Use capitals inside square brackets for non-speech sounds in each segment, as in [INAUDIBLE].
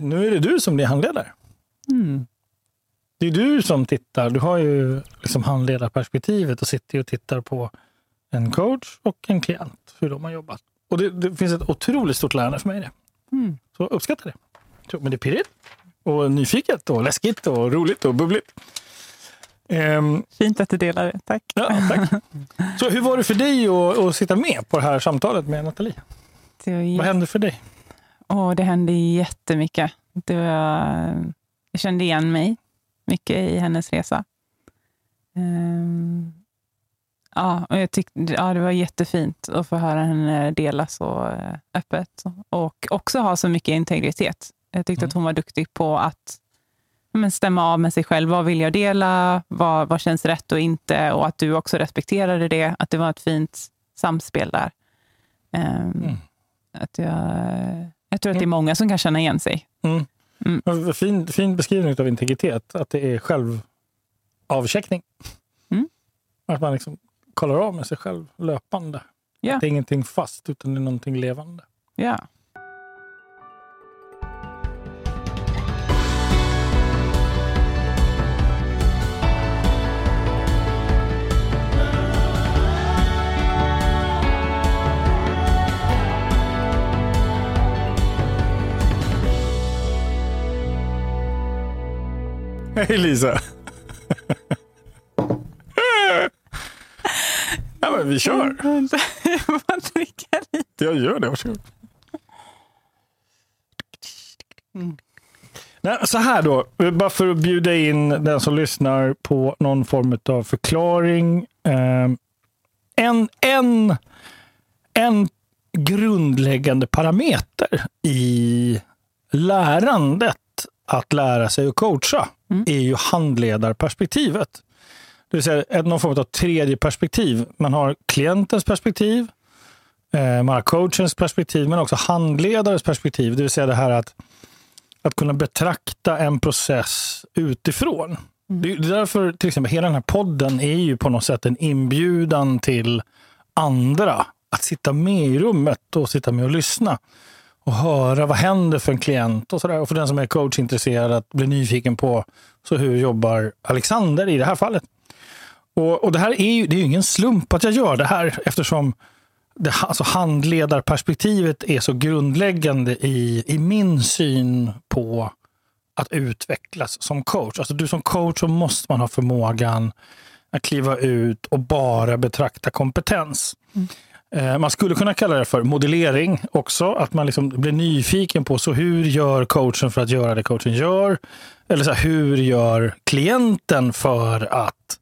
nu är det du som blir handledare. Mm. Det är du som tittar. Du har ju liksom handledarperspektivet och sitter och tittar på en coach och en klient, hur de har jobbat. Och det, det finns ett otroligt stort lärande för mig i det. Mm. Så uppskatta det. Men det är pirrigt och nyfiket och läskigt och roligt och bubbligt. Ehm, Fint att du delar det. Tack. ja, tack. Så hur var det för dig att, att sitta med på det här samtalet med Nathalie? Vad hände för dig? Åh, det hände jättemycket. Det var, jag kände igen mig mycket i hennes resa. Ehm, ja, och jag tyckte, ja, det var jättefint att få höra henne dela så eh, öppet och också ha så mycket integritet. Jag tyckte Mm. att hon var duktig på att men stämma av med sig själv. Vad vill jag dela? Vad, vad känns rätt och inte? Och att du också respekterade det. Att det var ett fint samspel där. Ehm, Mm. att jag, jag tror att det är många som kan känna igen sig. Mm. Mm. Fin, fin beskrivning av integritet, att det är självavcheckning. Mm. Att man liksom kollar av med sig själv löpande. Ja. Att det är ingenting fast, utan det är någonting levande. Ja. [LAUGHS] Hej Lisa! ja, men vi kör. Bara dricka lite. Jag gör det. Varsågod. Mm. Nej, så här då, bara för att bjuda in den som lyssnar på någon form av förklaring. Eh, en, en, en grundläggande parameter i lärandet att lära sig att coacha Mm. är ju handledarperspektivet. Det vill säga ett- någon form av tredje perspektiv. Man har klientens perspektiv, eh, man har coachens perspektiv, men också handledarens perspektiv. Det vill säga det här att, att kunna betrakta en process utifrån. Är det är därför till exempel hela den här podden är ju på något sätt en inbjudan till andra att sitta med i rummet och sitta med och lyssna och höra vad händer för en klient och sådär. Och för den som är coachintresserad att bli nyfiken på så hur jobbar Alexander i det här fallet. Och, och det här är ju, det är ju ingen slump att jag gör det här eftersom det, alltså handledarperspektivet är så grundläggande i, i min syn på att utvecklas som coach. Alltså du som coach så måste man ha förmågan att kliva ut och bara betrakta kompetens. Mm. Man skulle kunna kalla det för modellering också. Att man liksom blir nyfiken på så hur gör coachen för att göra det coachen gör? Eller så här, hur gör klienten för att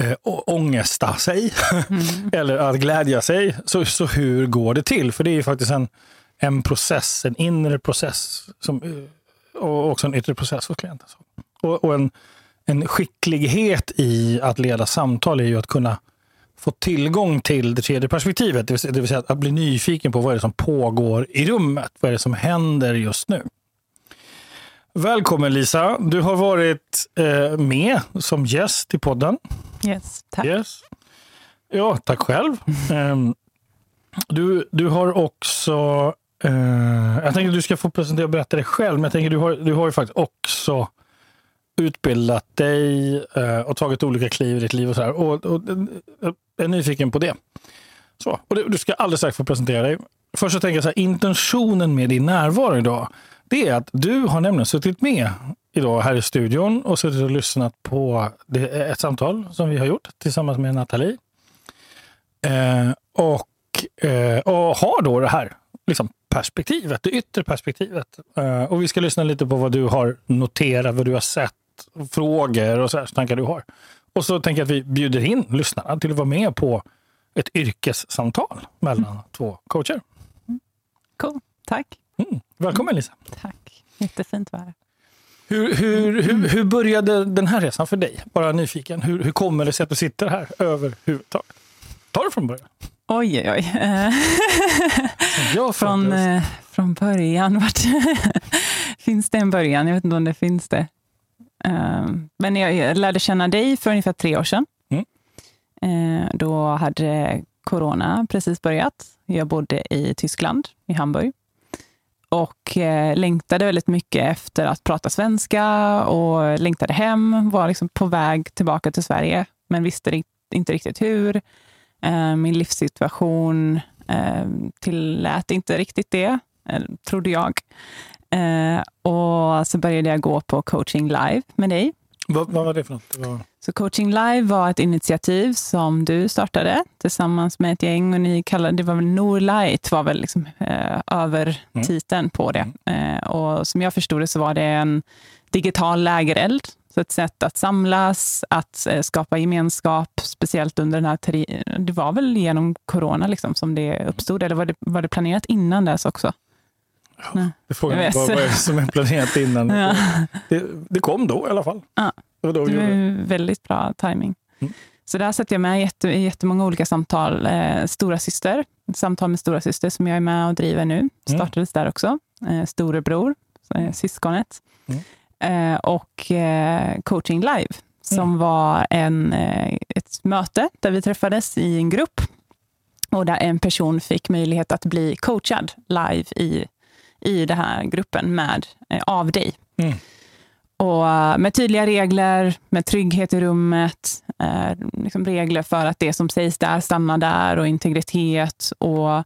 eh, ångesta sig? [LAUGHS] Eller att glädja sig. Så, så hur går det till? För det är ju faktiskt en, en process, en inre process som, eh, och också en yttre process hos klienten. Och, och en, en skicklighet i att leda samtal är ju att kunna få tillgång till det tredje perspektivet. Det vill säga, det vill säga att bli nyfiken på vad är det som pågår i rummet. Vad är det som händer just nu? Välkommen Lisa. Du har varit eh, med som gäst i podden. Yes, tack. Yes. Ja, tack själv. [LAUGHS] Ehm, du, du har också... eh, jag tänker att du ska få presentera och berätta dig själv, men jag tänker du har, du har ju faktiskt också utbildat dig eh, och tagit olika kliv i ditt liv. och så här. Och, och, jag är nyfiken på det. Så, och du, du ska alldeles strax få presentera dig. Först så tänker jag så här, intentionen med din närvaro idag, det är att du har nämligen suttit med idag här i studion och suttit och lyssnat på det, ett samtal som vi har gjort tillsammans med Nathalie. Eh, och, eh, och har då det här liksom, perspektivet, det yttre perspektivet. Eh, och vi ska lyssna lite på vad du har noterat, vad du har sett, frågor och så här, så tankar du har. Och så tänker jag att vi bjuder in lyssnarna till att vara med på ett yrkessamtal mellan två coacher. Cool. Tack. Mm. Välkommen Lisa! Tack. Jättefint att vara här. Hur, hur, hur, hur började den här resan för dig? Bara nyfiken. Hur, hur kommer det sig att du sitter här överhuvudtaget? Ta det från början. Oj, oj, oj. Jag från, eh, från början. Vart [LAUGHS] finns det en början? Jag vet inte om det finns det. Eh, Men jag, lärde känna dig för ungefär tre år sedan. Mm. Eh, Då hade corona precis börjat. Jag bodde i Tyskland, i Hamburg. och eh, längtade väldigt mycket efter att prata svenska och längtade hem, var liksom på väg tillbaka till Sverige, men visste inte riktigt hur. Min livssituation tillät inte riktigt det, trodde jag. Eh, och så började jag gå på coaching live med dig. Vad, vad var det för något? Var... Så coaching live var ett initiativ som du startade tillsammans med ett gäng och ni kallade det var väl Norlight var väl liksom, eh, övertiteln mm. på det. Mm. Eh, och som jag förstod det så var det en digital lägereld. Så ett sätt att samlas, att eh, skapa gemenskap, speciellt under den här Det var väl genom corona liksom som det uppstod, eller var det, var det planerat innan dess också? Ja, det frågan är vad, vad är som är planerat innan. ja. det, det, kom då i alla fall. Ja. Det var, då det var väldigt bra timing. Mm. Så där sätter jag med jätte, jättemånga olika samtal. Eh, stora syster, samtal med stora syster som jag är med och driver nu. Mm. Startades mm. där också. Eh, storebror, eh, syskonet. Mm. Eh, och eh, coaching live, som mm. var en, eh, ett möte där vi träffades i en grupp och där en person fick möjlighet att bli coachad live i i den här gruppen med, eh, av dig. Mm. Och eh, med tydliga regler, med trygghet i rummet, eh, liksom regler för att det som sägs där stannar där och integritet. Och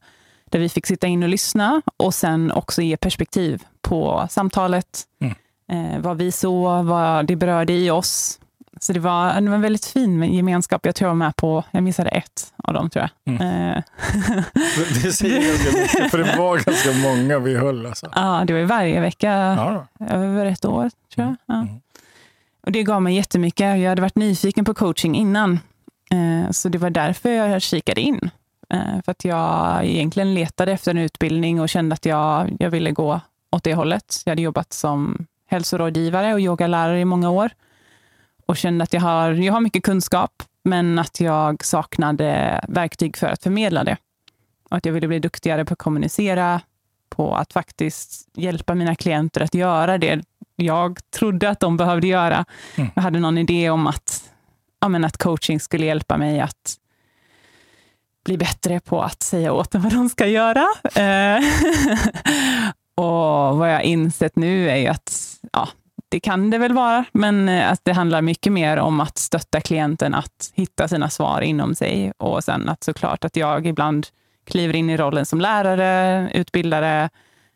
där vi fick sitta in och lyssna och sen också ge perspektiv på samtalet. Mm. Eh, vad vi såg, vad det berörde i oss. Så det var, det var en väldigt fin gemenskap. Jag tror jag var med på, jag missade ett av dem tror jag. Mm. Eh. det säger ganska mycket, för det var ganska många vi höll. Alltså. Ja, det var varje vecka ja. över ett år tror jag. Ja. Mm. Och det gav mig jättemycket. Jag hade varit nyfiken på coaching innan. Eh, så det var därför jag kikade in. Eh, för att jag egentligen letade efter en utbildning och kände att jag, jag ville gå åt det hållet. Jag hade jobbat som hälsorådgivare och yogalärare i många år och kände att jag har, jag har mycket kunskap, men att jag saknade verktyg för att förmedla det. Och att jag ville bli duktigare på att kommunicera, på att faktiskt hjälpa mina klienter att göra det jag trodde att de behövde göra. Mm. Jag hade någon idé om att, ja, men att coaching skulle hjälpa mig att bli bättre på att säga åt dem vad de ska göra. Eh, [LAUGHS] och vad jag insett nu är att ja, det kan det väl vara, men eh, att det handlar mycket mer om att stötta klienten att hitta sina svar inom sig och sen att såklart att jag ibland kliver in i rollen som lärare, utbildare,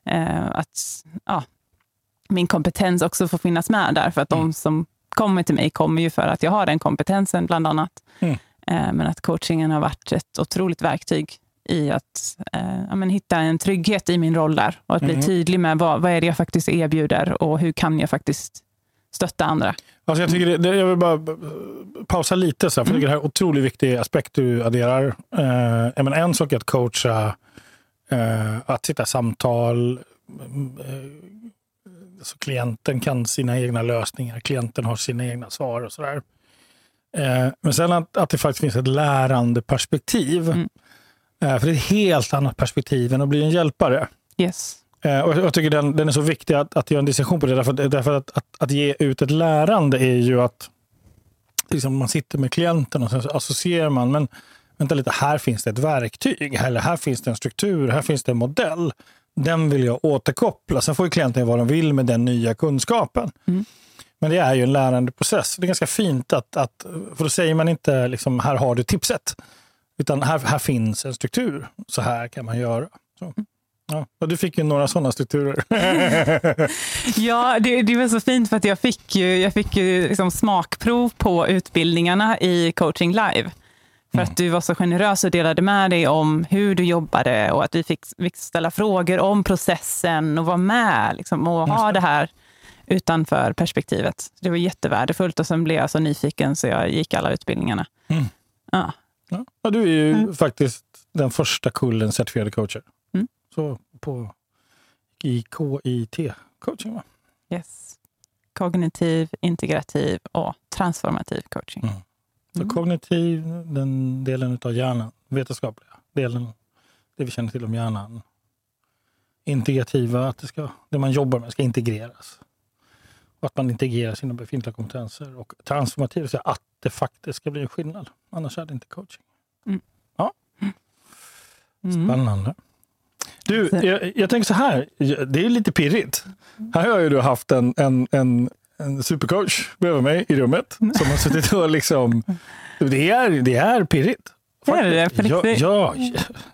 eh, att ja, min kompetens också får finnas med där, för att mm. de som kommer till mig kommer ju för att jag har den kompetensen bland annat. Mm. Eh, men att coachingen har varit ett otroligt verktyg i att eh, men hitta en trygghet i min roll där och att mm. bli tydlig med vad, vad är det jag faktiskt erbjuder och hur kan jag faktiskt stötta andra. Alltså jag, tycker det, jag vill bara pausa lite, så här, för mm. det här är en otroligt viktig aspekt du adderar. Eh, men en sak är att coacha, eh, att sitta i samtal. Eh, så klienten kan sina egna lösningar, klienten har sina egna svar och sådär. Eh, men sen att, att det faktiskt finns ett lärande perspektiv. Mm. Eh, för det är ett helt annat perspektiv än att bli en hjälpare. Yes. Eh, och jag tycker den, den är så viktig att, att göra en distinktion på det. Därför, därför att, att, att, ge ut ett lärande är ju att liksom man sitter med klienten och sen associerar man. Men vänta lite, här finns det ett verktyg. Eller här finns det en struktur. Här finns det en modell. Den vill jag återkoppla. Sen får klienten göra vad de vill med den nya kunskapen. Mm. Men det är ju en lärandeprocess. Det är ganska fint att, att för då säger man inte liksom, här har du tipset. Utan här, här finns en struktur. Så här kan man göra. Så. Ja, du fick ju några sådana strukturer. [LAUGHS] ja, det, det var så fint för att jag fick ju, jag fick ju liksom smakprov på utbildningarna i coaching live. För mm. att du var så generös och delade med dig om hur du jobbade och att vi fick, fick ställa frågor om processen och vara med liksom, och ha det här utanför perspektivet. Det var jättevärdefullt och sen blev jag så nyfiken så jag gick alla utbildningarna. Mm. Ja. Ja, du är ju mm. faktiskt den första kullen certifierade coacher. Mm. Så på i KIT-coaching va? Yes. Kognitiv, integrativ och transformativ coaching. Mm. Så mm. kognitiv, den delen av hjärnan, vetenskapliga delen, det vi känner till om hjärnan. Integrativa, att det, ska, det man jobbar med ska integreras. Och att man integrerar sina befintliga kompetenser. Och transformativ, så att det faktiskt ska bli en skillnad. Annars är det inte coaching. Mm. Ja. Mm. Spännande. Du, jag, jag tänker så här, det är lite pirrigt. Här har ju du haft en, en, en, en supercoach bredvid mig i rummet som har suttit och liksom... Det är, det är pirrigt. Är det på Ja, riktigt? ja,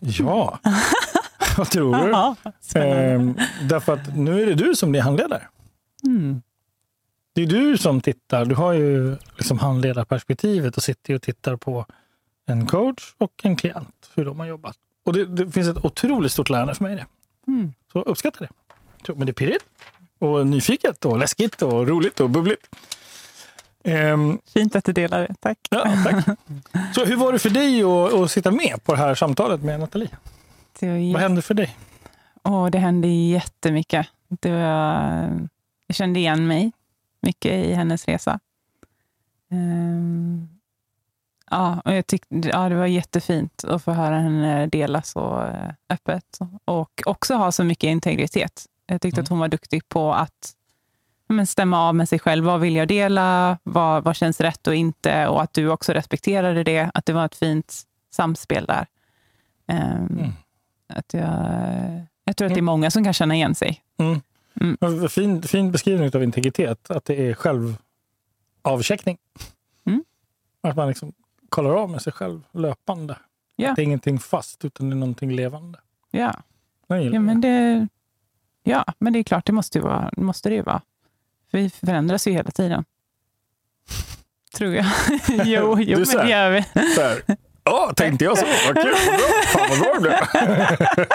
ja. Vad tror du? Ja. Ehm, därför att nu är det du som blir handledare. Mm. Det är du som tittar. Du har ju liksom handledarperspektivet och sitter och tittar på en coach och en klient, hur de har jobbat. Och det, det finns ett otroligt stort lärande för mig i det. Mm. Så uppskatta det. Men det är pirrigt och nyfiket och läskigt och roligt och bubbligt. Ehm, Fint att du delar det. Tack. ja, tack. [LAUGHS] Så hur var det för dig att, att sitta med på det här samtalet med Nathalie? Det, var Vad hände för dig? Åh, det hände jättemycket. Det var... Jag kände igen mig mycket i hennes resa. Ehm, Ja, och jag tyckte, ja, det var jättefint att få höra henne dela så eh, öppet och också ha så mycket integritet. Jag tyckte Mm. att hon var duktig på att men, stämma av med sig själv. Vad vill jag dela? Vad, vad känns rätt och inte? Och att du också respekterade det. Att det var ett fint samspel där. Ehm, Mm. att jag, jag tror att det är många som kan känna igen sig. Mm. Mm. Men Fin, fin beskrivning av integritet, att det är självavcheckning. Mm. Att man liksom kollar av med sig själv löpande. Att det är ingenting fast, utan det är någonting levande. Gillar Ja, men det. ja, men det är klart, det måste, ju vara, måste det ju vara. För vi förändras ju hela tiden. [LAUGHS] Tror jag. [LAUGHS] jo, Du jo men ser. det gör vi. Ja, tänkte jag så. Vad kul. Bra. Fan vad bra det blev. [LAUGHS]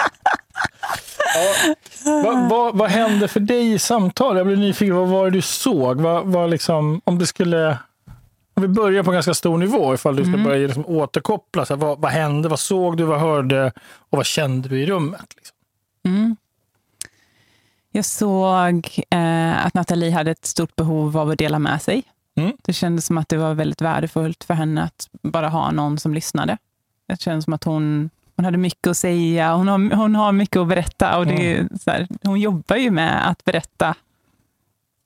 ja. Vad, vad, vad hände för dig i samtal? Jag blev nyfiken. Vad var det du såg? Vad, vad liksom, om det skulle... Om vi börjar på ganska stor nivå, ifall du ska Mm. börja liksom återkoppla. Så här, vad, vad hände? Vad såg du? Vad hörde? Och vad kände du i rummet? Liksom? Mm. Jag såg eh, att Nathalie hade ett stort behov av att dela med sig. Mm. Det kändes som att det var väldigt värdefullt för henne att bara ha någon som lyssnade. Det kändes som att hon, hon hade mycket att säga. Hon har, hon har mycket att berätta. Och det så här, hon jobbar ju med att berätta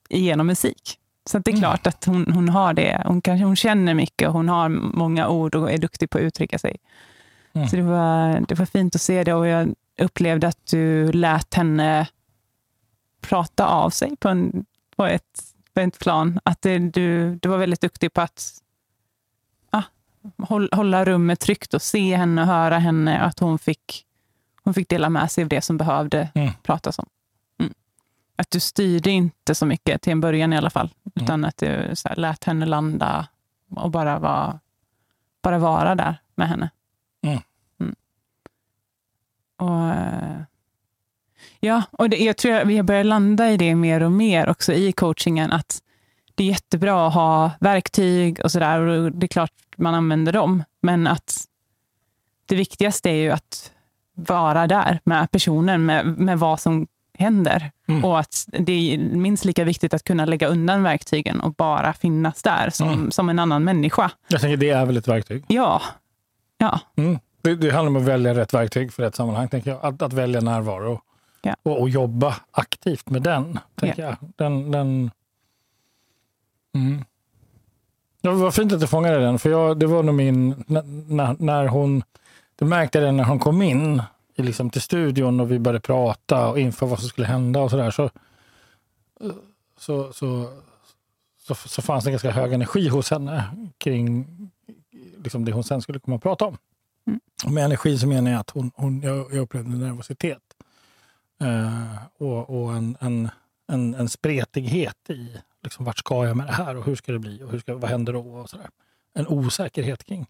genom musik. Så det är Mm. klart att hon, hon har det. Hon, kanske, hon känner mycket och hon har många ord och är duktig på att uttrycka sig. Mm. Så det var, det var fint att se det och jag upplevde att du lät henne prata av sig på, en, på, ett, på ett plan. Att det, du, du var väldigt duktig på att hålla rummet tryggt och se henne och höra henne. Att hon fick, hon fick dela med sig av det som behövde Mm. pratas om. Mm. Att du styrde inte så mycket, till en början i alla fall. Utan att du så här, lät henne landa och bara, var, bara vara där med henne. Mm. Mm. Och, eh, ja, och det, jag tror att vi börjar landa i det mer och mer också i coachingen. Att det är jättebra att ha verktyg och sådär. Och det är klart man använder dem. Men att det viktigaste är ju att vara där med personen, med, med vad som händer. Mm. Och att det är minst lika viktigt att kunna lägga undan verktygen och bara finnas där som, Mm. som en annan människa. Jag tänker det är väl ett verktyg. Ja, ja, Mm. Det, det handlar om att välja rätt verktyg för rätt sammanhang. Tänker jag. Att, att välja närvaro Ja. och, och jobba aktivt med den. Tänker jag. Den, den... Mm. Det var fint att du fångade den, för jag, det var nog min... När, när- hon... Det märkte det när hon kom in i, liksom, till studion och vi började prata och inför vad som skulle hända och sådär. Så, så, så, så, så fanns det ganska hög energi hos henne kring liksom det hon sen skulle komma att prata om. Mm. Och med energi så menar jag att hon, hon, jag, jag upplevde nervositet. Eh, och och en, en, en, en spretighet i liksom, vart ska jag med det här och hur ska det bli och hur ska, vad händer då? Och sådär. En osäkerhet kring.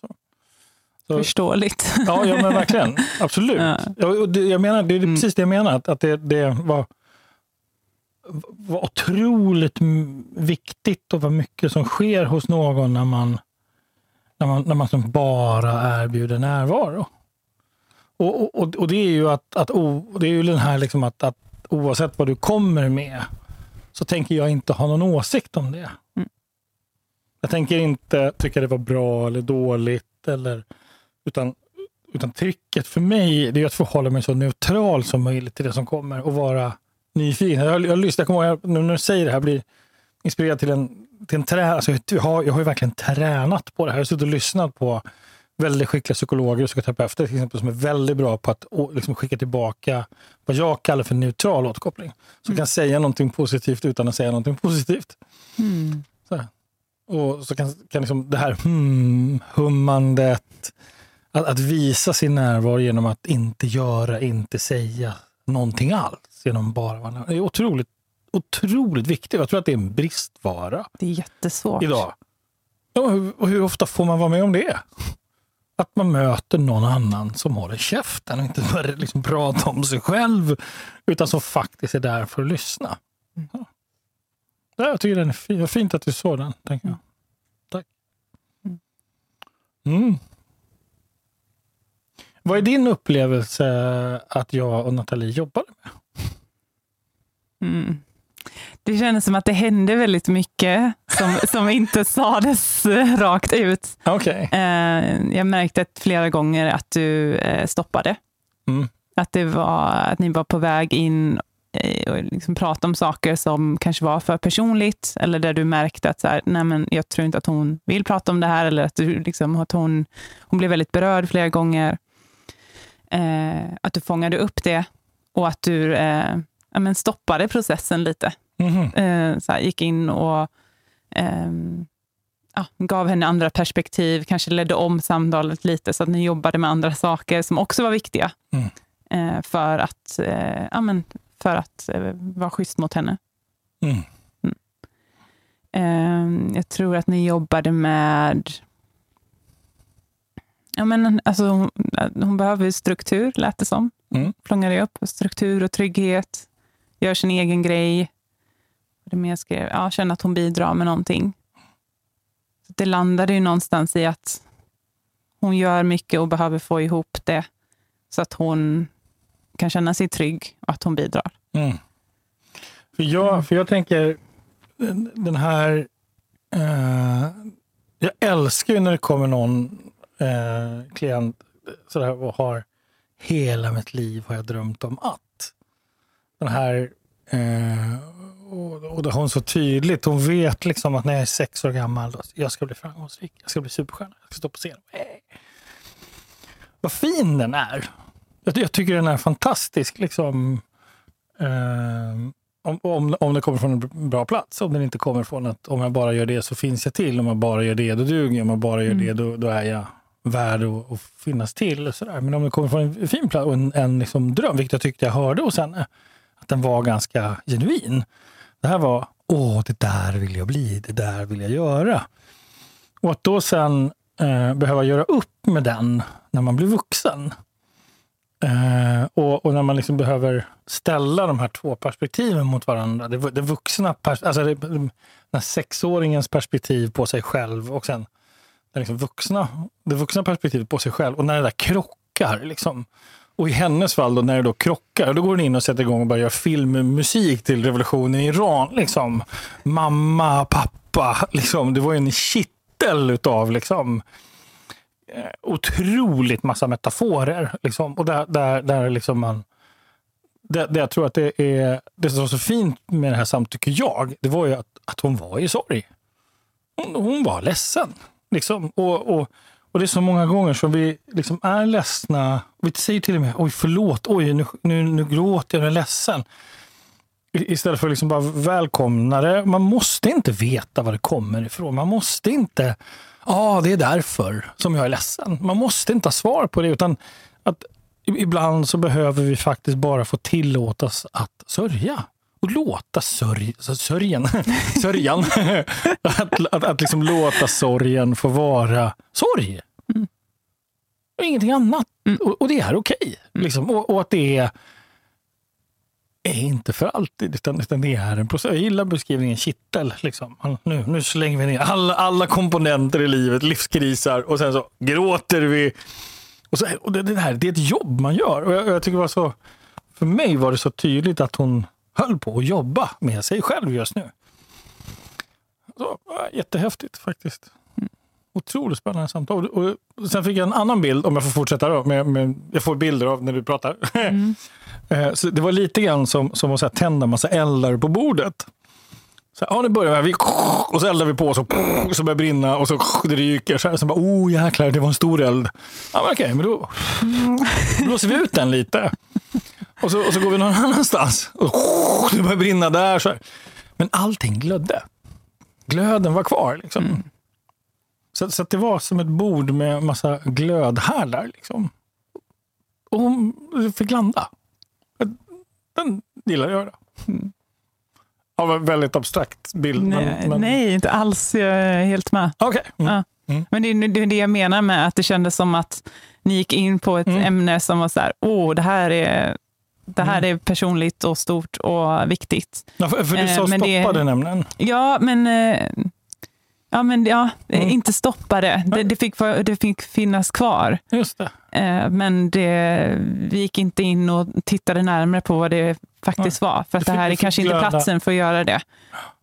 Så. Så, förståeligt. ja, ja, men verkligen. [LAUGHS] Absolut. Ja. Ja, och det, jag menar, det är Mm. precis det jag menar. Att, att det, det var, var otroligt viktigt och vad mycket som sker hos någon när man, när man, när man som bara erbjuder närvaro. Och, och, och, och det är ju att, att o, det är ju den här liksom att, att oavsett vad du kommer med så tänker jag inte ha någon åsikt om det. Mm. Jag tänker inte tycka det var bra eller dåligt. Eller, utan, utan trycket för mig det är att förhålla mig så neutral som möjligt till det som kommer och vara nyfiken. Jag, jag, lyssnar, jag kommer ihåg, nu när du säger det här blir inspirerad till en, till en trä, alltså jag, har, jag har ju verkligen tränat på det här. Jag har suttit och lyssnat på väldigt skickliga psykologer och psykoterapeuter till exempel, som är väldigt bra på att liksom, skicka tillbaka vad jag kallar för neutral återkoppling. Som mm. kan säga någonting positivt utan att säga någonting positivt. Mm. Så och så kan, kan liksom det här hum, hummandet, att, att, visa sin närvaro genom att inte göra, inte säga någonting alls. Genom bara Det är otroligt, otroligt viktigt. Jag tror att det är en bristvara. Det är jättesvårt. Idag. Och hur, och hur ofta får man vara med om det? Att man möter någon annan som håller käften och inte [LAUGHS] bara liksom prata om sig själv, utan som faktiskt är där för att lyssna. Ja. Jag tycker den är fin. Fint att du såg den. Tänker jag. Tack. Mm. Vad är din upplevelse att jag och Nathalie jobbade med? Mm. Det kändes som att det hände väldigt mycket som, [LAUGHS] som inte sades [LAUGHS] rakt ut. Okay. Eh, jag märkte flera gånger att du eh, stoppade. Mm. Att, det var, att ni var på väg in och liksom prata om saker som kanske var för personligt eller där du märkte att så här, nej men jag tror inte att hon vill prata om det här eller att, du, liksom, att hon, hon blev väldigt berörd flera gånger. Eh, att du fångade upp det och att du eh, ja, men stoppade processen lite. Mm. Eh, så här, gick in och ehm, ja, gav henne andra perspektiv, kanske ledde om samtalet lite så att ni jobbade med andra saker som också var viktiga. Mm. Eh, för att eh, ja, men, för att eh, vara schysst mot henne. Mm. Mm. Eh, jag tror att ni jobbade med... Ja, men, alltså, hon, hon behöver struktur, lät det som. Mm. Plångade upp. Struktur och trygghet. Gör sin egen grej. Det mer skrev, ja, känner att hon bidrar med någonting. Så det landade ju någonstans i att hon gör mycket och behöver få ihop det så att hon kan känna sig trygg och att hon bidrar. Mm. För, jag, för jag tänker, den här... Eh, jag älskar ju när det kommer någon eh, klient sådär, och har hela mitt liv har jag drömt om att. Den här... Eh, och, och hon så tydligt. Hon vet liksom att när jag är sex år gammal, då, jag ska bli framgångsrik. Jag ska bli superstjärna. Jag ska stå på scen. Vad fin den är. Jag, jag tycker den är fantastisk. Liksom, eh, om, om, om det kommer från en bra plats. Om den inte kommer från att om jag bara gör det så finns jag till. Om jag bara gör det, då duger jag. Om jag bara gör mm. det, då, då, är jag värd att, att finnas till. Och så där. Men om det kommer från en fin plats och en, en liksom dröm, vilket jag tyckte jag hörde hos henne, den var ganska genuin. Det här var, åh, det där vill jag bli, det där vill jag göra. Och att då sen eh, behöva göra upp med den när man blir vuxen. Eh, och, och, när man liksom behöver ställa de här två perspektiven mot varandra. Det, det vuxna, alltså det, den här sexåringens perspektiv på sig själv och sen det, liksom vuxna, det vuxna perspektivet på sig själv. Och när det där krockar. Liksom. Och i hennes fall, då, när det då krockar, då går hon in och sätter igång och börjar göra filmmusik till revolutionen i Iran. Liksom. Mamma, pappa, liksom. det var ju en kittel utav liksom, eh, otroligt massa metaforer. Liksom. Och där, där, där liksom man... Det, det jag tror att det är det som var så fint med det här samt tycker jag, det var ju att, att hon var i sorg. Hon, hon var ledsen. Liksom. Och, och, och det är så många gånger som vi liksom är ledsna. Vi säger till och med oj förlåt, oj nu, nu, nu gråter jag, jag är ledsen. Istället för att liksom bara välkomna det. Man måste inte veta var det kommer ifrån. Man måste inte Ja, det är därför som jag är ledsen. Man måste inte ha svar på det, utan att ibland så behöver vi faktiskt bara få tillåtas att sörja. Och låta sörj, sörjen, [LAUGHS] sörjan, att, att, att liksom låta sorgen få vara sorg. Mm. Och ingenting annat. Mm. Och, och, det är okej. Okay, liksom. och, och, att det är är inte för alltid, utan, utan det är en process. Jag gillar beskrivningen kittel. Liksom. Nu, nu slänger vi ner alla, alla komponenter i livet, livskrisar och sen så gråter vi. Och, så, och det, det, här, det är ett jobb man gör. Och jag, jag tycker det var så, för mig var det så tydligt att hon höll på att jobba med sig själv just nu. Så, jättehäftigt faktiskt. Otroligt spännande samtal. Och, sen fick jag en annan bild, om jag får fortsätta. Då, med, med jag får bilder av när du pratar. Mm. [LAUGHS] Eh, så det var lite grann som, som att tända massa eldar på bordet. Så här, ja, nu börjar vi. [LAUGHS] Och så eldar vi på så, [LAUGHS] så börjar det brinna och så det ryker. Så här, så bara, oh jäklar, det var en stor eld. Ja, men okej, men då blåser vi ut den lite. Och så, och så går vi någon [LAUGHS] annanstans. Och [LAUGHS] det börjar brinna där. Så här. Men allting glödde. Glöden var kvar. Liksom. Mm. Så, så att det var som ett bord med massa glödhärdar. Liksom. Och hon fick landa. Den gillar jag. Mm. Av en väldigt abstrakt bild. Nej, men, men... nej, inte alls. Jag är helt med. Okej. Mm. Ja. Mm. Men det är det jag menar med att det kändes som att ni gick in på ett Mm. ämne som var så här, åh, det här är det här Mm. är personligt och stort och viktigt. Ja, för, för du Eh, sa men det- stoppade nämligen. Ja, men, eh, ja, men ja, Mm. inte stoppa det. Det, det, fick, det fick finnas kvar. Just det. Eh, Men det, vi gick inte in och tittade närmare på vad det faktiskt var. För att Det det här det är kanske inte glöda. platsen för att göra det.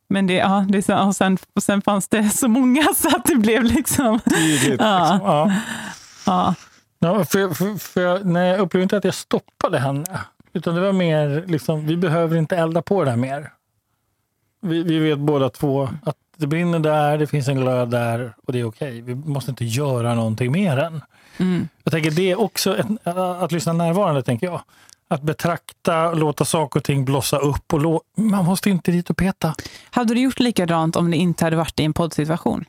Men det, ja, det och, sen, och sen fanns det [LAUGHS] så många [LAUGHS] så att det blev liksom... Tydligt. Ja. Liksom. Ja. Ja, Ja, för, för, för jag, nej, jag upplevde inte att jag stoppade henne. Utan det var mer, liksom, vi behöver inte elda på det här mer. Vi, vi vet båda två att det brinner där, det finns en glöd där och det är okej. Vi måste inte göra någonting mer än. mm. Jag tänker det är också ett, att lyssna närvarande, tänker jag. Att betrakta, låta saker och ting blossa upp. Och lå, man måste inte dit och peta. Hade du gjort likadant om det inte hade varit i en poddsituation?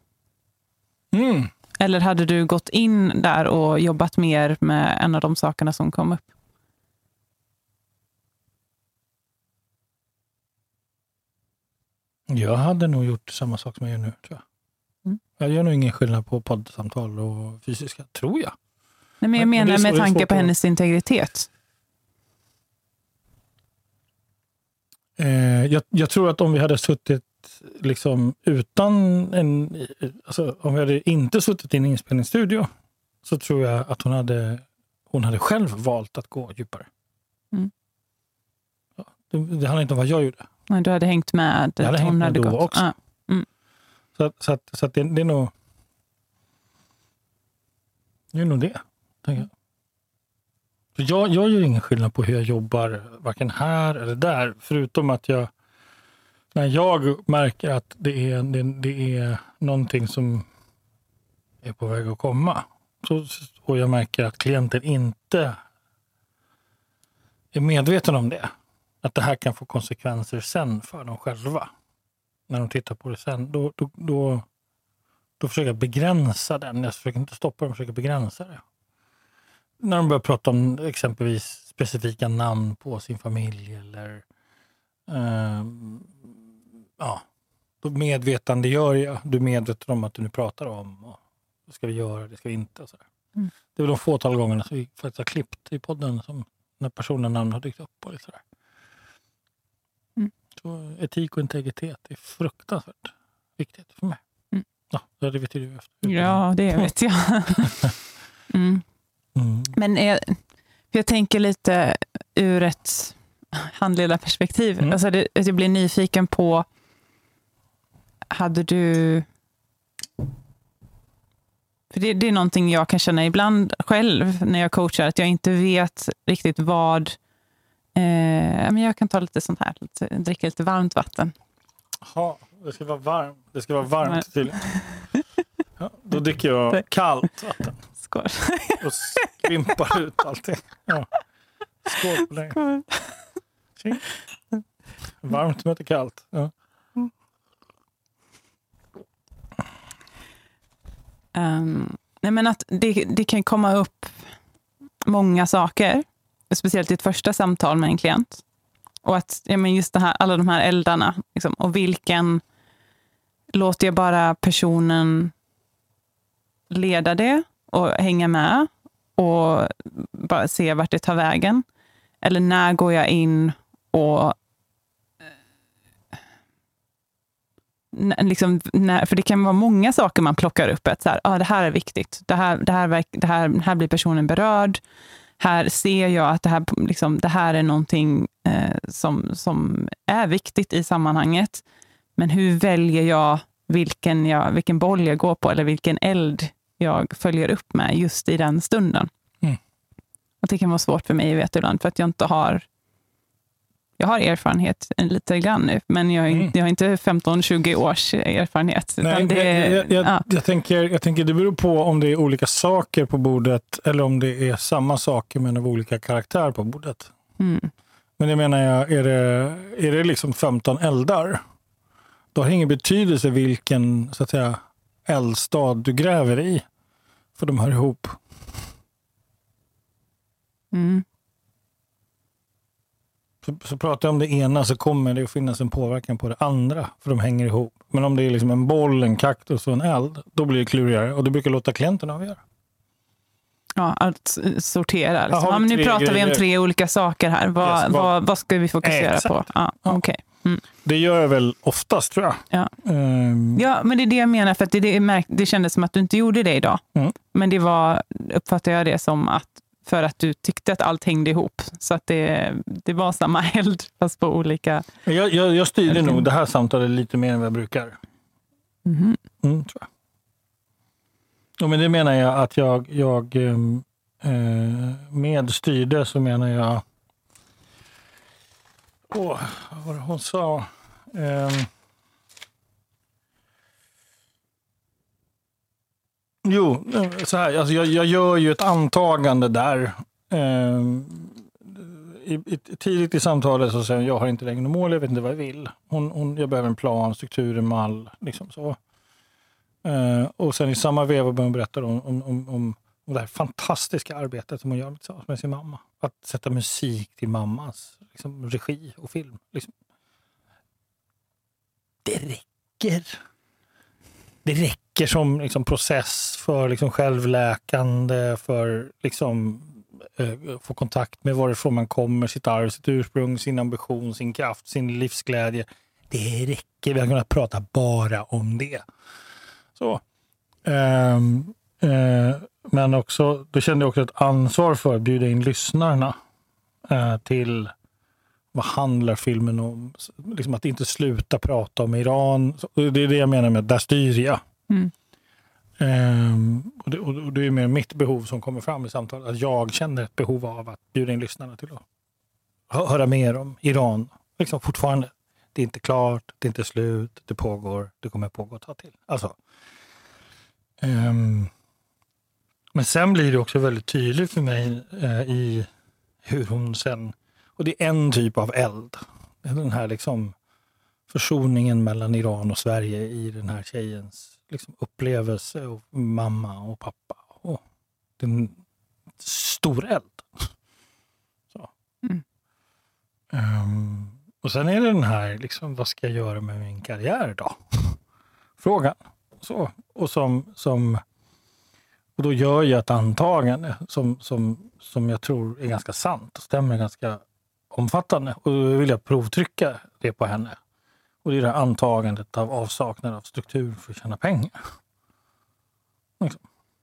Mm. Eller hade du gått in där och jobbat mer med en av de sakerna som kom upp? Jag hade nog gjort samma sak som jag gör nu. Tror jag. Mm. jag gör nog ingen skillnad på poddsamtal och fysiska, tror jag. Nej, men jag Men- men menar så- med tanke på hennes integritet. Eh, jag, jag tror att om vi hade suttit liksom utan en... Alltså, om vi hade inte suttit i en inspelningsstudio så tror jag att hon hade, hon hade själv valt att gå djupare. Mm. Ja, det, det handlar inte om vad jag gjorde. Nej, Du hade hängt med. Jag hade hängt med hade då gått. också. Ja. Så, att- så, att, så att det, det är nog det. är nog det. tänker jag. För jag, jag gör ingen skillnad på hur jag jobbar, varken här eller där. Förutom att jag, när jag märker att det är, det, det är någonting som är på väg att komma. Så, och jag märker att klienten inte är medveten om det. Att det här kan få konsekvenser sen för dem själva när de tittar på det sen, då, då, då, då försöker jag begränsa den. Jag försöker inte stoppa dem, jag försöker begränsa det. När de börjar prata om exempelvis specifika namn på sin familj eller ehm, ja, då medvetandegör jag. Du är medveten om att du nu pratar om och det ska vi göra, det ska vi inte. Och så. Mm. Det är väl de fåtal gångerna som vi faktiskt har klippt i podden som när personen namn har dykt upp. Och lite sådär. Så etik och integritet är fruktansvärt viktigt för mig. Mm. Ja, det vet du efter. ja, det vet jag. [LAUGHS] mm. Mm. Men jag, jag tänker lite ur ett handledarperspektiv. Mm. Alltså det, jag blir nyfiken på, hade du... För det, det är någonting jag kan känna ibland själv när jag coachar, att jag inte vet riktigt vad... Eh, men jag kan ta lite sånt här, lite, dricka lite varmt vatten. Jaha, det ska vara varmt. Det ska vara varmt tydligen. Ja, då dricker jag kallt vatten Skål. och skvimpar ut allting. Ja. Skål på dig. Skål. Varmt möter kallt. Ja. Um, nej men att det, det kan komma upp många saker, speciellt i ett första samtal med en klient. Och att ja, men just det här, alla de här eldarna, liksom, och vilken låter jag bara personen leda det och hänga med och bara se vart det tar vägen? Eller när går jag in och eh, liksom, när, för det kan vara många saker man plockar upp. Att så här, ah, det här är viktigt. Det här, det här, verk- det här, här blir personen berörd. Här ser jag att det här, liksom, det här är någonting eh, som, som är viktigt i sammanhanget. Men hur väljer jag vilken, jag vilken boll jag går på eller vilken eld jag följer upp med just i den stunden? Mm. Och det kan vara svårt för mig vet du, ibland för att jag inte har jag har erfarenhet lite grann nu, men jag, har inte- Mm. jag har inte 15-20 års erfarenhet. Nej, det, jag, jag, jag, ja. jag, tänker, jag tänker det beror på om det är olika saker på bordet eller om det är samma saker men av olika karaktär på bordet. Mm. Men det menar jag, är det, är det liksom 15 eldar, då har det ingen betydelse vilken så att säga, eldstad du gräver i. För de hör ihop. Mm. Så, så pratar jag om det ena så kommer det att finnas en påverkan på det andra, för de hänger ihop. Men om det är liksom en boll, en kaktus och en eld, då blir det klurigare och det brukar låta klienten avgöra. Ja, att sortera. Liksom. Ja, nu pratar vi om grejer. tre olika saker här. Vad, Yes, vad- vad, ska vi fokusera Exakt. på? Ja, Ja. okej. Mm. Det gör jag väl oftast tror jag. Ja. Ehm, Ja, men det är det jag menar. För att det, det, märk- det kändes som att du inte gjorde det idag. Mm. Men det var, uppfattar jag det som att för att du tyckte att allt hängde ihop. Så att det, det var samma [LAUGHS] eld, fast på olika... jag, jag, jag styrde nog det här samtalet lite mer än vad jag brukar. Mhm. Mm, tror jag. Ja, men det menar jag att jag, jag ehm, eh, med styrde så menar jag... Åh, vad var det hon sa? Ehm, jo, så här. Alltså jag, jag gör ju ett antagande där. Eh, i, i, tidigt i samtalet så säger hon, jag har inte längre något mål, jag vet inte vad jag vill. Hon, hon, jag behöver en plan, struktur, en mall. Liksom så. Eh, och sen i samma veva börjar hon berätta om, om, om, om, om det här fantastiska arbetet som hon gör tillsammans med sin mamma. Att sätta musik till mammas liksom, regi och film. Liksom. Det räcker. Det räcker som liksom, process för liksom, självläkande, för liksom, eh, få kontakt med varifrån man kommer, sitt arv, sitt ursprung, sin ambition, sin kraft, sin livsglädje. Det räcker. Vi har kunnat prata bara om det. Så. Ehm, eh, men också, då kände jag också ett ansvar för att bjuda in lyssnarna eh, till vad handlar filmen om? Liksom att inte sluta prata om Iran. Det är det jag menar med där styr jag. Mm. Um, och, det, och det är mer mitt behov som kommer fram i samtalet. Att jag känner ett behov av att bjuda in lyssnarna till att hö- höra mer om Iran. Liksom fortfarande. Det är inte klart, det är inte slut, det pågår, det kommer pågå ett tag till. Alltså, um, men sen blir det också väldigt tydligt för mig uh, i hur hon sen... Och det är en typ av eld. Den här liksom försoningen mellan Iran och Sverige i den här tjejens liksom upplevelse och mamma och pappa. Och det är en stor eld. [LAUGHS] Så. Mm. Ehm, och sen är det den här, liksom, vad ska jag göra med min karriär då? [LAUGHS] Frågan. Så. Och, som, som, och då gör jag ett antagande som, som, som jag tror är ganska sant och stämmer ganska omfattande. Och då vill jag provtrycka det på henne. Och det är det här antagandet av avsaknad av struktur för att tjäna pengar. Liksom.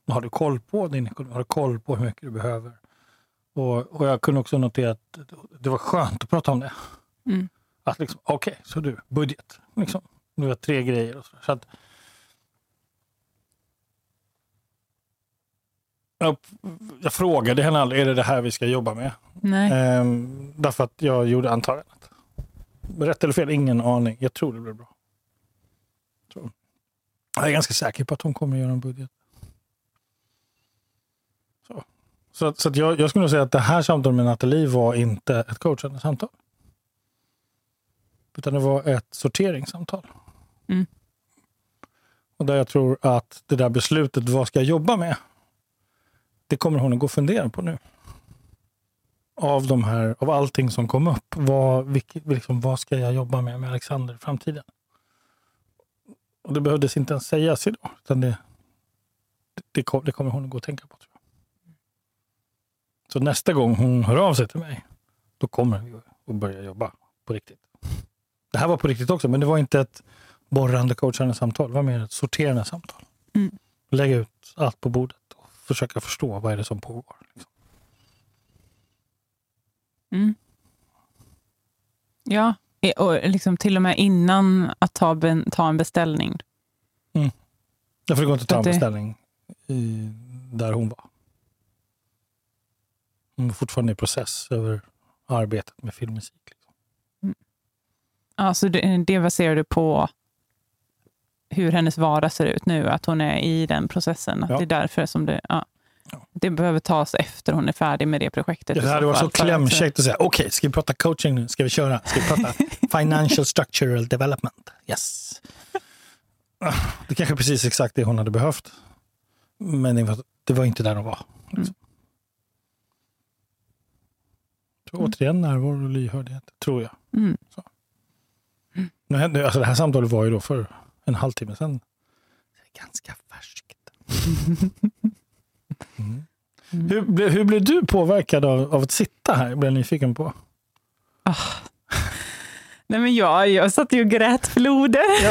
Har du koll på din ekonomi? Har du koll på hur mycket du behöver? Och, och jag kunde också notera att det var skönt att prata om det. Mm. Att liksom, okej, så du, budget. Liksom. Det var tre grejer. Och så, så att, jag, jag frågade henne aldrig, är det det här vi ska jobba med? Nej. Ehm, därför att jag gjorde antagandet. Rätt eller fel, ingen aning. Jag tror det blir bra. Jag är ganska säker på att hon kommer att göra en budget. Så, så, att- så att jag, jag skulle säga att det här samtalet med Nathalie var inte ett coachande samtal. Utan det var ett sorteringssamtal. Mm. Och där jag tror att det där beslutet, vad ska jag jobba med? Det kommer hon att gå och fundera på nu av de här, av allting som kom upp. Vad, vilket, liksom, vad ska jag jobba med med Alexander i framtiden? Och det behövdes inte ens sägas idag. Utan det, det, det kommer hon att gå och tänka på. Så nästa gång hon hör av sig till mig, då kommer vi att börja jobba på riktigt. Det här var på riktigt också, men det var inte ett borrande coachande samtal. Det var mer ett sorterande samtal. Mm. Lägga ut allt på bordet och försöka förstå vad är det som pågår. Mm. Ja, och liksom till och med innan att ta, ben, ta en beställning. Därför det går inte att ta en det- beställning i, där hon var. Hon var fortfarande i process över arbetet med filmmusik. Liksom. Alltså det, det baserar du på hur hennes vardag ser ut nu, att hon är i den processen. Att Ja. Det är därför som det, ja, Ja. Det behöver tas efter hon är färdig med det projektet. Det hade varit så klämkäckt att säga, okej, ska vi prata coaching nu? Ska vi köra? Ska vi prata [LAUGHS] financial structural development? Yes. [LAUGHS] Det kanske är precis exakt det hon hade behövt. Men det var, det var inte där hon var. Liksom. Så Mm. återigen närvaro och lyhördhet, tror jag. Mm. Nu hände, alltså det här samtalet var ju då för en halvtimme sedan. Det är ganska färskt. [LAUGHS] Mm. Mm. Hur, hur blev du påverkad av, av att sitta här? Jag blev nyfiken på. Nej, men jag, jag satt ju och grät floder. [LAUGHS]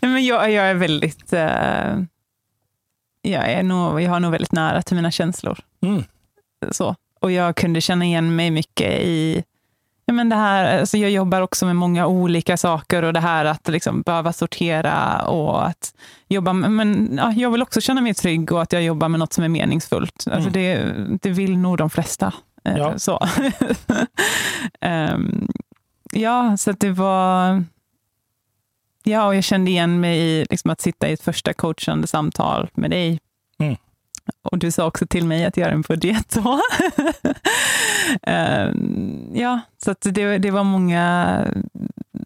Nej, men jag, jag är väldigt... eh, jag, är nog, jag har nog väldigt nära till mina känslor. Mm. Så. Och jag kunde känna igen mig mycket i ja, men det här. Alltså jag jobbar också med många olika saker och det här att liksom behöva sortera och att jobba med, men ja, jag vill också känna mig trygg och att jag jobbar med något som är meningsfullt. Alltså Mm. det, det vill nog de flesta. Eh, Ja. Så. [LAUGHS] Ehm, ja, så det var... Ja, och jag kände igen mig i liksom att sitta i ett första coachande samtal med dig. Mm. Och du sa också till mig att göra en budget. Så. [LAUGHS] Ehm, ja, så det, det var många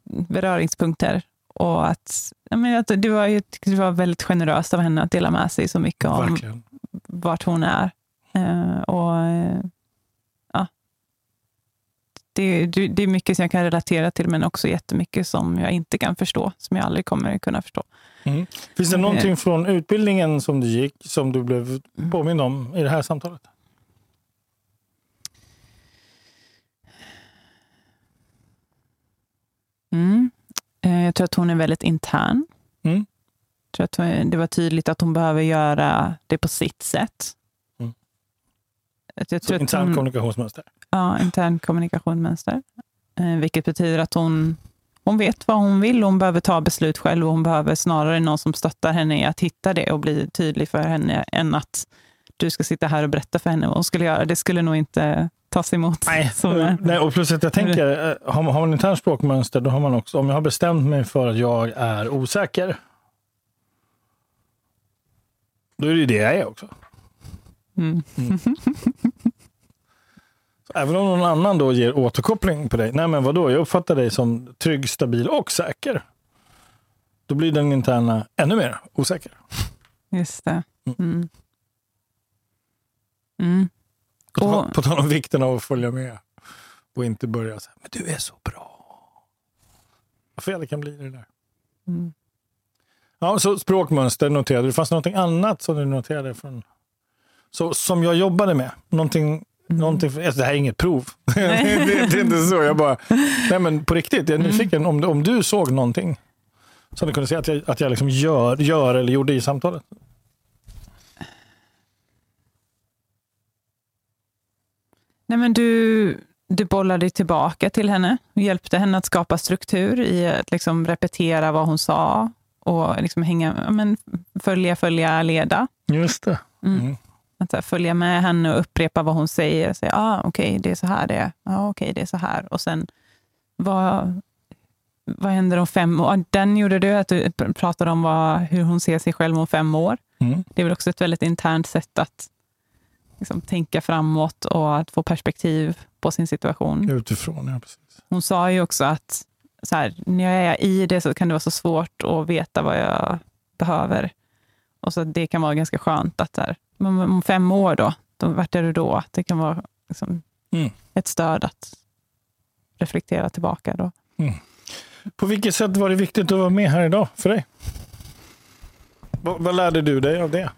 beröringspunkter. Och att, ja, men att det, var, jag tyckte det var väldigt generöst av henne att dela med sig så mycket om Verkligen. vart hon är. Eh, och. Det, det, är mycket som jag kan relatera till, men också jättemycket som jag inte kan förstå, som jag aldrig kommer kunna förstå. Mm. Finns det någonting från utbildningen som du gick som du blev påmind om i det här samtalet? Mm. Eh, Jag tror att hon är väldigt intern. Mm. Jag tror att det var tydligt att hon behöver göra det på sitt sätt. Mm. Att Jag Så tror att intern hon, kommunikationsmönster. Ja, intern kommunikationsmönster. Eh, vilket betyder att hon, hon vet vad hon vill hon behöver ta beslut själv och hon behöver snarare någon som stöttar henne i att hitta det och bli tydlig för henne än att du ska sitta här och berätta för henne vad hon skulle göra. Det skulle nog inte tas emot. Nej, Så, nej, och plus att jag tänker, eh, har man, har man intern språkmönster, då har man också, om jag har bestämt mig för att jag är osäker, då är det ju det jag är också. mm. Så [LAUGHS] även om någon annan då ger återkoppling på dig, nej men vadå, jag uppfattar dig som trygg, stabil och säker. Då blir den interna ännu mer osäker. Just det. Mm. Mm. På, tal- Och- på tal om vikten av att följa med och inte börja säga, men du är så bra. Vad fel det kan bli det där. Mm. Ja, så språkmönster noterade du. Fanns det någonting annat som du noterade? Från, så, som jag jobbade med? Någonting, någonting, alltså, det här är inget prov. [LAUGHS] det, det, är inte så. Jag bara, nej men på riktigt, jag är nyfiken. Om, om du såg någonting som du kunde säga att jag, att jag liksom gör, gör eller gjorde i samtalet. Nej, men du, du bollade tillbaka till henne och hjälpte henne att skapa struktur i att liksom repetera vad hon sa och liksom hänga, men följa, följa, leda. Just det. Mm. Mm. Att här, följa med henne och upprepa vad hon säger. Säga, ah, okej, det är så här det är. Ah, okej, det är så här. Och sen, vad, vad händer om fem år? Den gjorde du, att du pr- pratade om vad, hur hon ser sig själv om fem år. Mm. Det är väl också ett väldigt internt sätt att liksom, tänka framåt och att få perspektiv på sin situation. Utifrån, ja precis. Hon sa ju också att så här, när jag är i det så kan det vara så svårt att veta vad jag behöver. Och så det kan vara ganska skönt att så här, om fem år då, då vart är du då? Det kan vara liksom, Mm. ett stöd att reflektera tillbaka. Då. På vilket sätt var det viktigt att vara med här idag för dig? Vad, vad lärde du dig av det?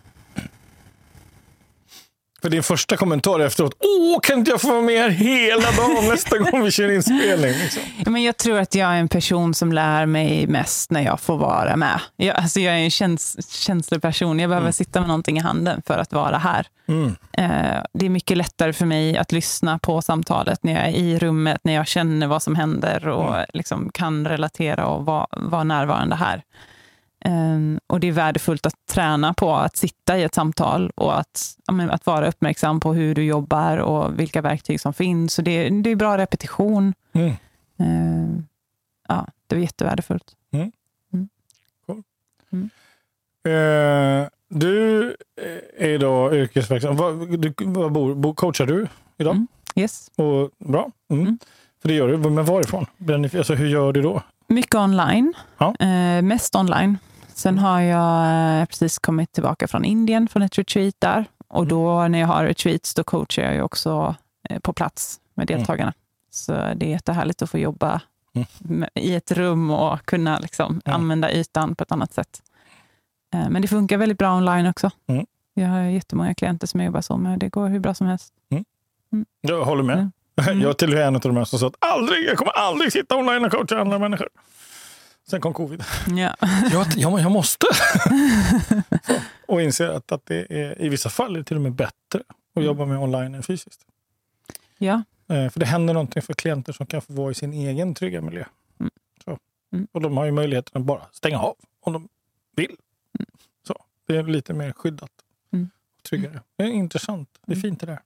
För din första kommentar efteråt, åh, kan inte jag få vara med här hela dagen nästa gång vi kör inspelning? Liksom. [LAUGHS] Men jag tror att jag är en person som lär mig mest när jag får vara med. Jag, alltså jag är en käns känslig person. Jag behöver sitta med någonting i handen för att vara här. Mm. Eh, det är mycket lättare för mig att lyssna på samtalet när jag är i rummet, när jag känner vad som händer och liksom kan relatera och vara, vara närvarande här. Eh, och Det är värdefullt att träna på att sitta i ett samtal och att, att vara uppmärksam på hur du jobbar och vilka verktyg som finns. Så det, det är bra repetition. Mm. Eh, ja, det var jättevärdefullt. Eh, du är idag yrkesverksam. Vad, du, vad bor, bo, coachar du idag? Mm. Yes. Och, bra. Mm. Mm. För det gör du. Men varifrån? Alltså, hur gör du då? Mycket online. Ja. Eh, mest online. Sen har jag eh, precis kommit tillbaka från Indien, från ett retreat där. Och Mm. då när jag har retreats, då coachar jag ju också eh, på plats med Mm. deltagarna. Så det är jättehärligt att få jobba Mm. med, i ett rum och kunna liksom Mm. använda ytan på ett annat sätt. Eh, men det funkar väldigt bra online också. Mm. Jag har jättemånga klienter som jag jobbar så med. Det går hur bra som helst. Jag håller med. [LAUGHS] Mm. Mm. Jag tillhör en av de här som sa att aldrig, jag kommer aldrig sitta online och coacha andra människor. Sen kom covid. Ja. [LAUGHS] Jag, jag, jag måste. Så. Och inser att, att det är, i vissa fall är det till och med bättre att Mm. jobba med online än fysiskt. ja. Eh, För det händer någonting för klienter som kan få vara i sin egen trygga miljö. Mm. Så. Mm. Och de har ju möjligheten att bara stänga av om de vill. Mm. Så. Det är lite mer skyddat. Mm. Tryggare. Det är intressant. Det är Mm. fint det där.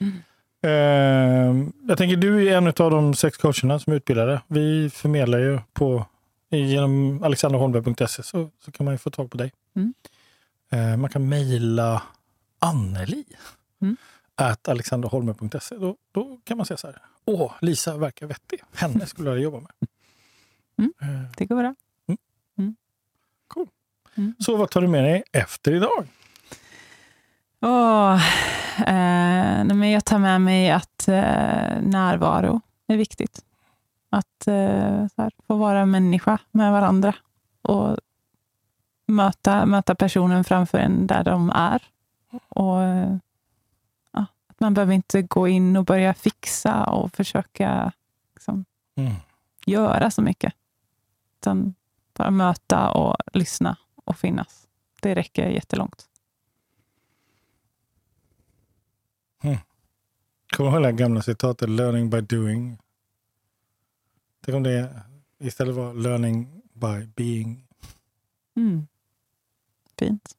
Mm. Eh, jag tänker du är en av de sex coacherna som är utbildade. Vi förmedlar ju på genom alexanderholmberg.se så, så kan man ju få tag på dig. Mm. Eh, man kan mejla Anneli Mm. at alexanderholmer.se. Då, då kan man säga så här. Åh, Lisa verkar vettig. Henne skulle jag jobba med. [LAUGHS] Mm. Eh, Det går bra. Så vad tar du med dig efter idag? Åh, eh, men jag tar med mig att eh, närvaro är viktigt. Att eh, här, få vara människa med varandra och möta, möta personen framför en där de är. Och, ja, att man behöver inte gå in och börja fixa och försöka liksom, Mm. göra så mycket. Utan bara möta och lyssna och finnas. Det räcker jättelångt. Kommer du ihåg det gamla citatet learning by doing? Tänk om det istället var learning by being. Mm. Fint.